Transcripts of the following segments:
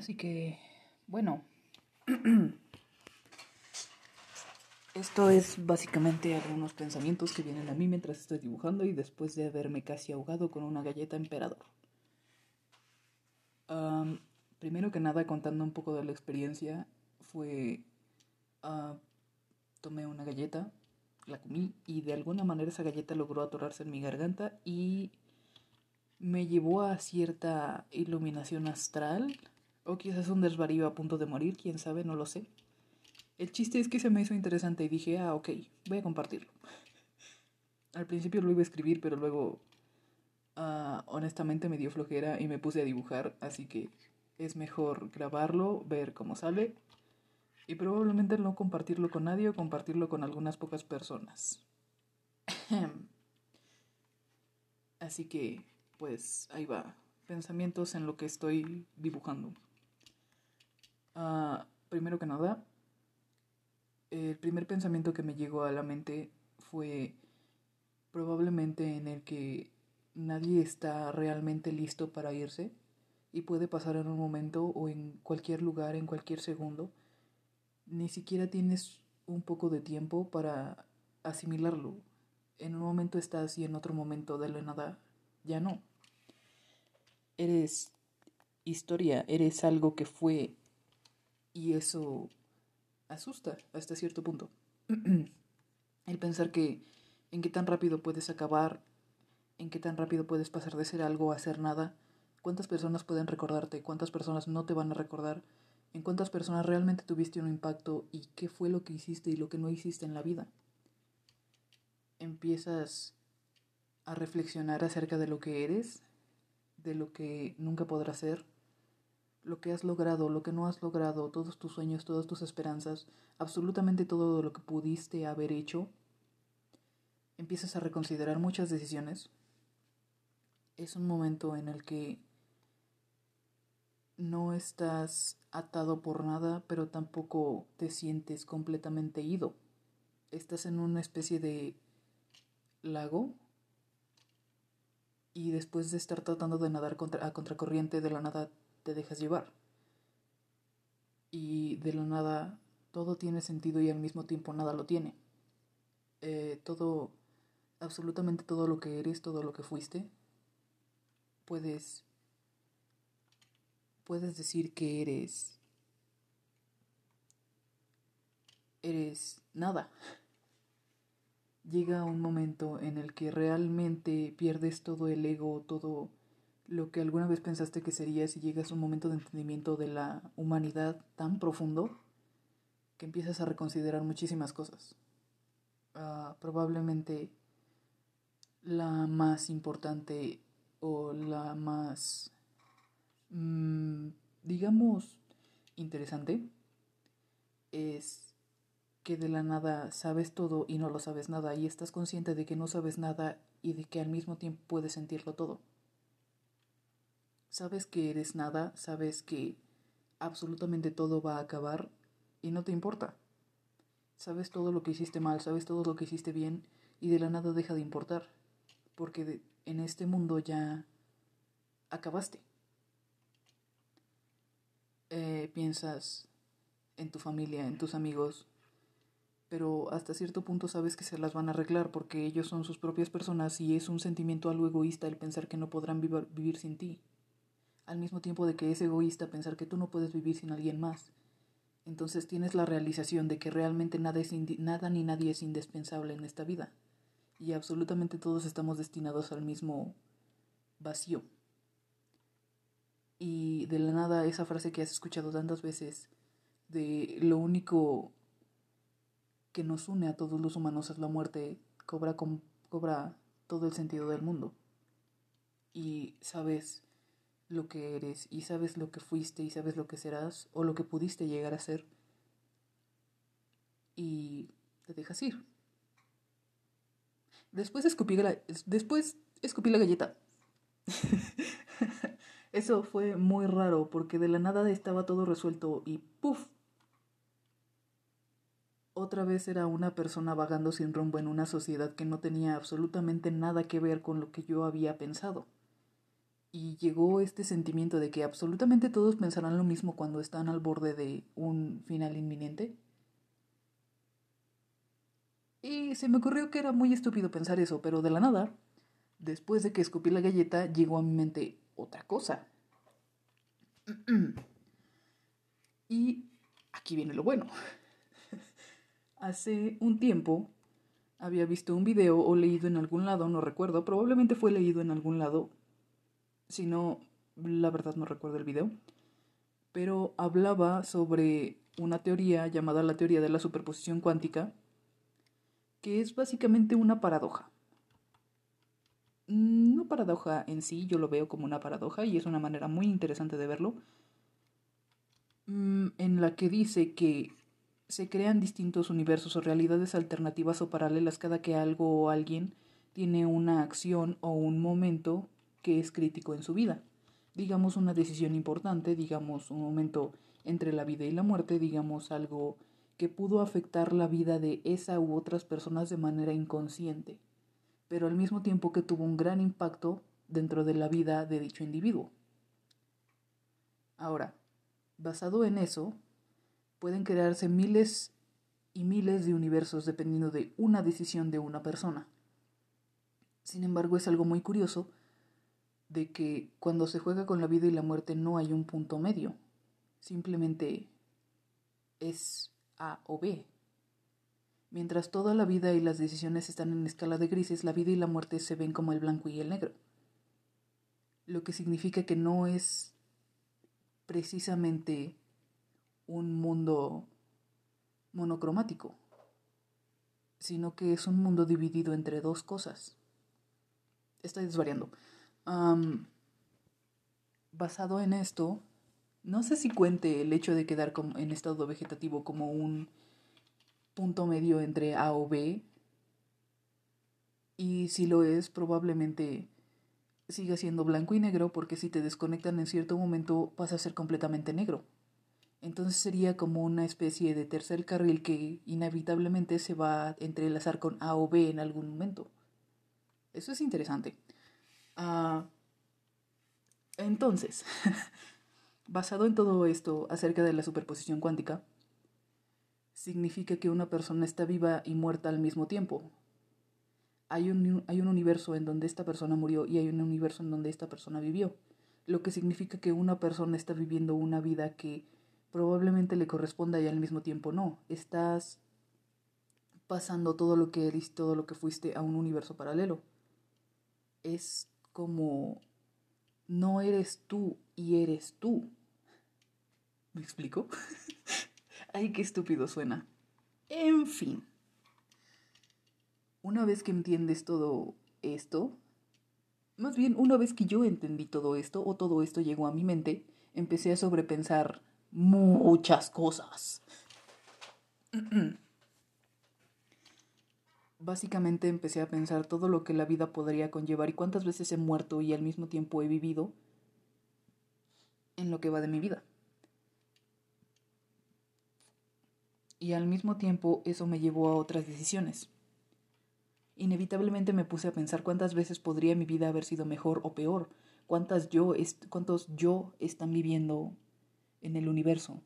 Así que, bueno, esto es básicamente algunos pensamientos que vienen a mí mientras estoy dibujando y después de haberme casi ahogado con una galleta emperador. primero que nada, contando un poco de la experiencia, fue... Ah, tomé una galleta, la comí y de alguna manera esa galleta logró atorarse en mi garganta y me llevó a cierta iluminación astral o quizás un desvarío a punto de morir, quién sabe, no lo sé. El chiste es que se me hizo interesante y dije, ah, ok, voy a compartirlo. Al principio lo iba a escribir, pero luego, uh, honestamente, me dio flojera y me puse a dibujar, así que es mejor grabarlo, ver cómo sale y probablemente no compartirlo con nadie compartirlo con algunas pocas personas. así que, pues, ahí va. Pensamientos en lo que estoy dibujando. Ah, primero que nada, el primer pensamiento que me llegó a la mente fue probablemente en el que nadie está realmente listo para irse y puede pasar en un momento o en cualquier lugar, en cualquier segundo. Ni siquiera tienes un poco de tiempo para asimilarlo. En un momento estás y en otro momento de la nada ya no. Eres historia, eres algo que fue y eso asusta hasta cierto punto. El pensar que en qué tan rápido puedes acabar, en qué tan rápido puedes pasar de ser algo a ser nada, cuántas personas pueden recordarte, cuántas personas no te van a recordar, en cuántas personas realmente tuviste un impacto y qué fue lo que hiciste y lo que no hiciste en la vida. Empiezas a reflexionar acerca de lo que eres, de lo que nunca podrás ser lo que has logrado, lo que no has logrado, todos tus sueños, todas tus esperanzas, absolutamente todo lo que pudiste haber hecho, empiezas a reconsiderar muchas decisiones. Es un momento en el que no estás atado por nada, pero tampoco te sientes completamente ido. Estás en una especie de lago y después de estar tratando de nadar contra, a contracorriente de la nada te dejas llevar. Y de la nada todo tiene sentido y al mismo tiempo nada lo tiene. Eh, todo, absolutamente todo lo que eres, todo lo que fuiste, puedes, puedes decir que eres, eres nada. Llega un momento en el que realmente pierdes todo el ego, todo lo que alguna vez pensaste que sería si llegas a un momento de entendimiento de la humanidad tan profundo que empiezas a reconsiderar muchísimas cosas. Ah, probablemente la más importante o la más, mm, digamos, interesante es que de la nada sabes todo y no lo sabes nada y estás consciente de que no sabes nada y de que al mismo tiempo puedes sentirlo todo. Sabes que eres nada, sabes que absolutamente todo va a acabar y no te importa. Sabes todo lo que hiciste mal, sabes todo lo que hiciste bien y de la nada deja de importar, porque en este mundo ya acabaste. Eh, piensas en tu familia, en tus amigos, pero hasta cierto punto sabes que se las van a arreglar porque ellos son sus propias personas y es un sentimiento algo egoísta el pensar que no podrán vivir sin ti al mismo tiempo de que es egoísta pensar que tú no puedes vivir sin alguien más. Entonces tienes la realización de que realmente nada, es nada ni nadie es indispensable en esta vida y absolutamente todos estamos destinados al mismo vacío. Y de la nada esa frase que has escuchado tantas veces de lo único que nos une a todos los humanos es la muerte, cobra, cobra todo el sentido del mundo. Y sabes, lo que eres y sabes lo que fuiste y sabes lo que serás o lo que pudiste llegar a ser y te dejas ir. Después escupí la, después escupí la galleta. Eso fue muy raro porque de la nada estaba todo resuelto y ¡puf! Otra vez era una persona vagando sin rumbo en una sociedad que no tenía absolutamente nada que ver con lo que yo había pensado Y llegó este sentimiento de que absolutamente todos pensarán lo mismo cuando están al borde de un final inminente. Y se me ocurrió que era muy estúpido pensar eso, pero de la nada, después de que escupí la galleta, llegó a mi mente otra cosa. y aquí viene lo bueno. Hace un tiempo había visto un video o leído en algún lado, no recuerdo, probablemente fue leído en algún lado, si no, la verdad no recuerdo el video, pero hablaba sobre una teoría llamada la teoría de la superposición cuántica, que es básicamente una paradoja. No paradoja en sí, yo lo veo como una paradoja y es una manera muy interesante de verlo, mm, en la que dice que se crean distintos universos o realidades alternativas o paralelas cada que algo o alguien tiene una acción o un momento que es crítico en su vida. Digamos una decisión importante, digamos un momento entre la vida y la muerte, digamos algo que pudo afectar la vida de esa u otras personas de manera inconsciente, pero al mismo tiempo que tuvo un gran impacto dentro de la vida de dicho individuo. Ahora, basado en eso, pueden crearse miles y miles de universos dependiendo de una decisión de una persona. Sin embargo, es algo muy curioso de que cuando se juega con la vida y la muerte no hay un punto medio. Simplemente es A o B. Mientras toda la vida y las decisiones están en escala de grises, la vida y la muerte se ven como el blanco y el negro. Lo que significa que no es precisamente un mundo monocromático, sino que es un mundo dividido entre dos cosas. Estoy desvariando. Basado en esto, no sé si cuente el hecho de quedar en estado vegetativo como un punto medio entre A o B. Y si lo es, probablemente siga siendo blanco y negro porque si te desconectan en cierto momento pasa a ser completamente negro. Entonces sería como una especie de tercer carril que inevitablemente se va a entrelazar con A o B en algún momento. Eso es interesante. Ah, entonces, basado en todo esto acerca de la superposición cuántica, significa que una persona está viva y muerta al mismo tiempo. Hay un, hay un universo en donde esta persona murió y hay un universo en donde esta persona vivió, lo que significa que una persona está viviendo una vida que probablemente le corresponda y al mismo tiempo no. Estás pasando todo lo que eres, todo lo que fuiste a un universo paralelo. Es como no eres tú y eres tú. ¿Me explico? Ay, qué estúpido suena. En fin. Una vez que entiendes todo esto, más bien una vez que yo entendí todo esto o todo esto llegó a mi mente, empecé a sobrepensar muchas cosas. Básicamente empecé a pensar todo lo que la vida podría conllevar y cuántas veces he muerto y al mismo tiempo he vivido en lo que va de mi vida. Y al mismo tiempo eso me llevó a otras decisiones. Inevitablemente me puse a pensar cuántas veces podría mi vida haber sido mejor o peor, cuántas yo cuántos yo están viviendo en el universo?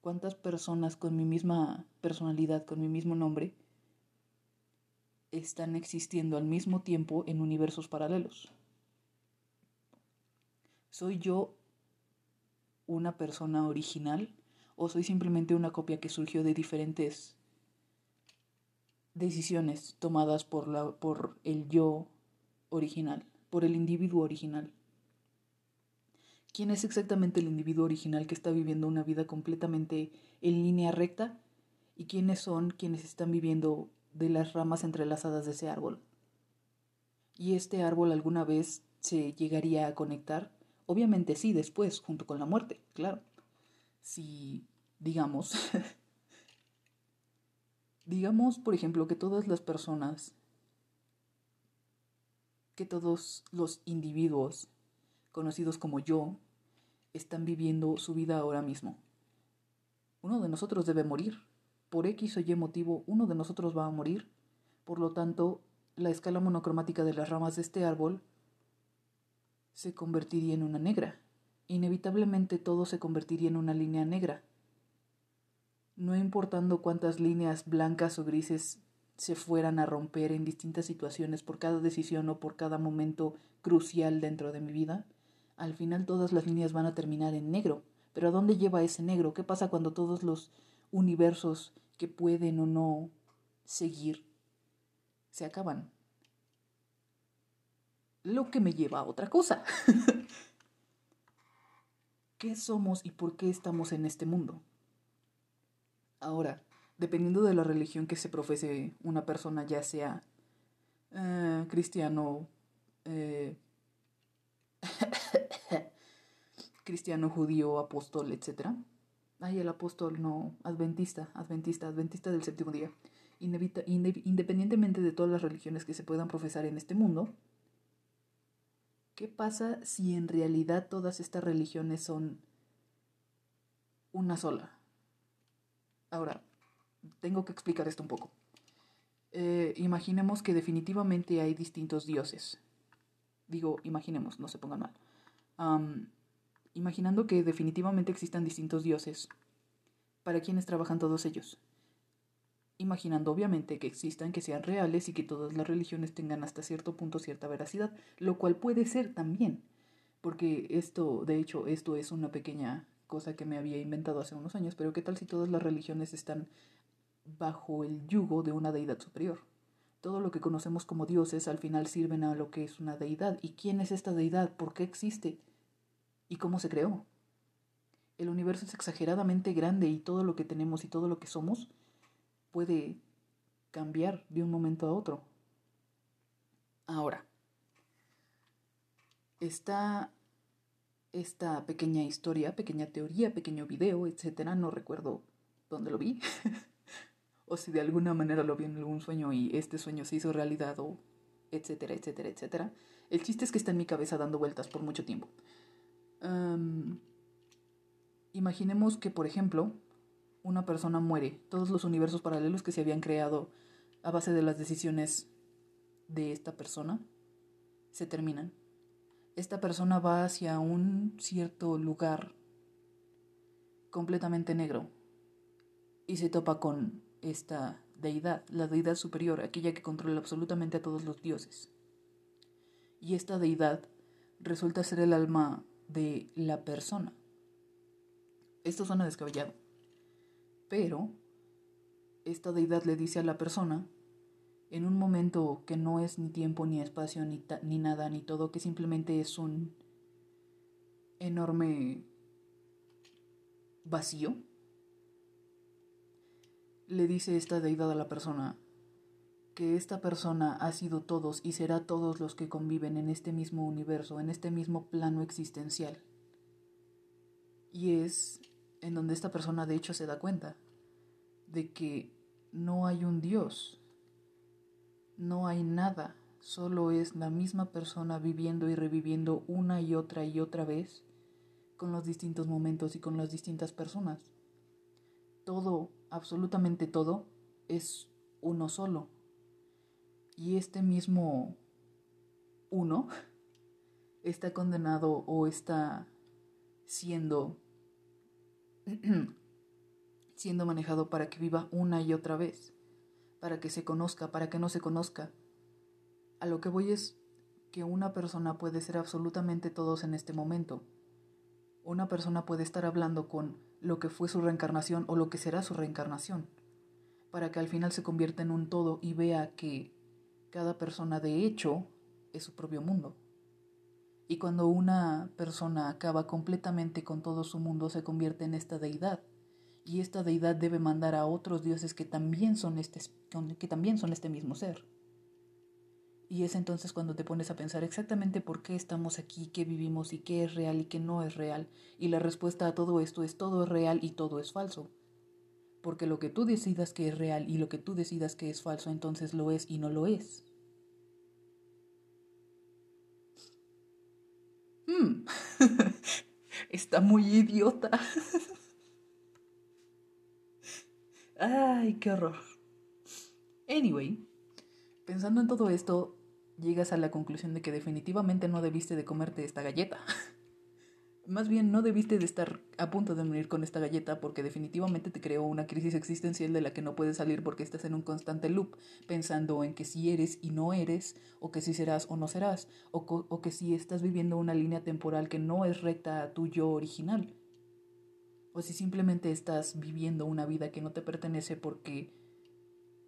¿Cuántas personas con mi misma personalidad, con mi mismo nombre, están existiendo al mismo tiempo en universos paralelos? ¿Soy yo una persona original o soy simplemente una copia que surgió de diferentes decisiones tomadas por, la, por el yo original, por el individuo original? quién es exactamente el individuo original que está viviendo una vida completamente en línea recta y quiénes son quienes están viviendo de las ramas entrelazadas de ese árbol. ¿Y este árbol alguna vez se llegaría a conectar? Obviamente sí, después, junto con la muerte, claro. Si, digamos, digamos, por ejemplo, que todas las personas, que todos los individuos conocidos como yo, están viviendo su vida ahora mismo. Uno de nosotros debe morir. Por X o Y motivo, uno de nosotros va a morir. Por lo tanto, la escala monocromática de las ramas de este árbol se convertiría en una negra. Inevitablemente todo se convertiría en una línea negra. No importando cuántas líneas blancas o grises se fueran a romper en distintas situaciones por cada decisión o por cada momento crucial dentro de mi vida, al final todas las líneas van a terminar en negro. Pero ¿a dónde lleva ese negro? ¿Qué pasa cuando todos los universos que pueden o no seguir se acaban? Lo que me lleva a otra cosa. ¿Qué somos y por qué estamos en este mundo? Ahora, dependiendo de la religión que se profese una persona, ya sea eh, cristiano, eh, cristiano, judío, apóstol, etc. Ay, el apóstol no, adventista, adventista, adventista del séptimo día. independientemente de todas las religiones que se puedan profesar en este mundo, ¿qué pasa si en realidad todas estas religiones son una sola? Ahora, tengo que explicar esto un poco. Eh, imaginemos que definitivamente hay distintos dioses. Digo, imaginemos, no se pongan mal. Imaginando que definitivamente existan distintos dioses, ¿para quiénes trabajan todos ellos? Imaginando obviamente que existan, que sean reales y que todas las religiones tengan hasta cierto punto cierta veracidad, lo cual puede ser también, porque esto, de hecho, esto es una pequeña cosa que me había inventado hace unos años, pero ¿qué tal si todas las religiones están bajo el yugo de una deidad superior? Todo lo que conocemos como dioses al final sirven a lo que es una deidad. ¿Y quién es esta deidad? ¿Por qué existe? ¿Y cómo se creó? El universo es exageradamente grande y todo lo que tenemos y todo lo que somos puede cambiar de un momento a otro. Ahora, está esta pequeña historia, pequeña teoría, pequeño video, etcétera, no recuerdo dónde lo vi, o si de alguna manera lo vi en algún sueño y este sueño se hizo realidad, o etcétera, etcétera, etcétera. El chiste es que está en mi cabeza dando vueltas por mucho tiempo. Imaginemos que, por ejemplo, una persona muere, todos los universos paralelos que se habían creado a base de las decisiones de esta persona se terminan esta persona va hacia un cierto lugar completamente negro y se topa con esta deidad, la deidad superior, aquella que controla absolutamente a todos los dioses. Y esta deidad resulta ser el alma de la persona. Esto suena descabellado, pero esta deidad le dice a la persona en un momento que no es ni tiempo, ni espacio, ni, ni nada, ni todo, que simplemente es un enorme vacío, le dice esta deidad a la persona que esta persona ha sido todos y será todos los que conviven en este mismo universo, en este mismo plano existencial. Y es en donde esta persona de hecho se da cuenta de que no hay un Dios, no hay nada, solo es la misma persona viviendo y reviviendo una y otra y otra vez con los distintos momentos y con las distintas personas. Todo, absolutamente todo, es uno solo. Y este mismo uno está condenado o está siendo siendo manejado para que viva una y otra vez para que se conozca, para que no se conozca. A lo que voy es que una persona puede ser absolutamente todos en este momento. Una persona puede estar hablando con lo que fue su reencarnación o lo que será su reencarnación, para que al final se convierta en un todo y vea que cada persona de hecho es su propio mundo. Y cuando una persona acaba completamente con todo su mundo, se convierte en esta deidad y esta deidad debe mandar a otros dioses que también son este, que también son este mismo ser. Y es entonces cuando te pones a pensar exactamente por qué estamos aquí, qué vivimos y qué es real y qué no es real. Y la respuesta a todo esto es todo es real y todo es falso. Porque lo que tú decidas que es real y lo que tú decidas que es falso, entonces lo es y no lo es. Hmm. Está muy idiota. Ay, qué horror. Anyway, pensando en todo esto, llegas a la conclusión de que definitivamente no debiste de comerte esta galleta. Más bien no debiste de estar a punto de morir con esta galleta porque definitivamente te creó una crisis existencial de la que no puedes salir porque estás en un constante loop, pensando en que si eres y no eres, o que si serás o no serás, o, o que si estás viviendo una línea temporal que no es recta a tu yo original, o si simplemente estás viviendo una vida que no te pertenece porque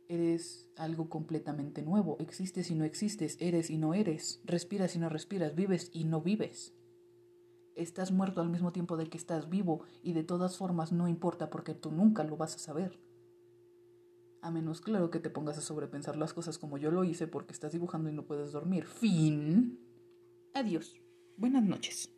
eres algo completamente nuevo, existes y no existes, eres y no eres, respiras y no respiras, vives y no vives estás muerto al mismo tiempo de que estás vivo y de todas formas no importa porque tú nunca lo vas a saber. A menos claro que te pongas a sobrepensar las cosas como yo lo hice porque estás dibujando y no puedes dormir. Fin. Adiós. Buenas noches.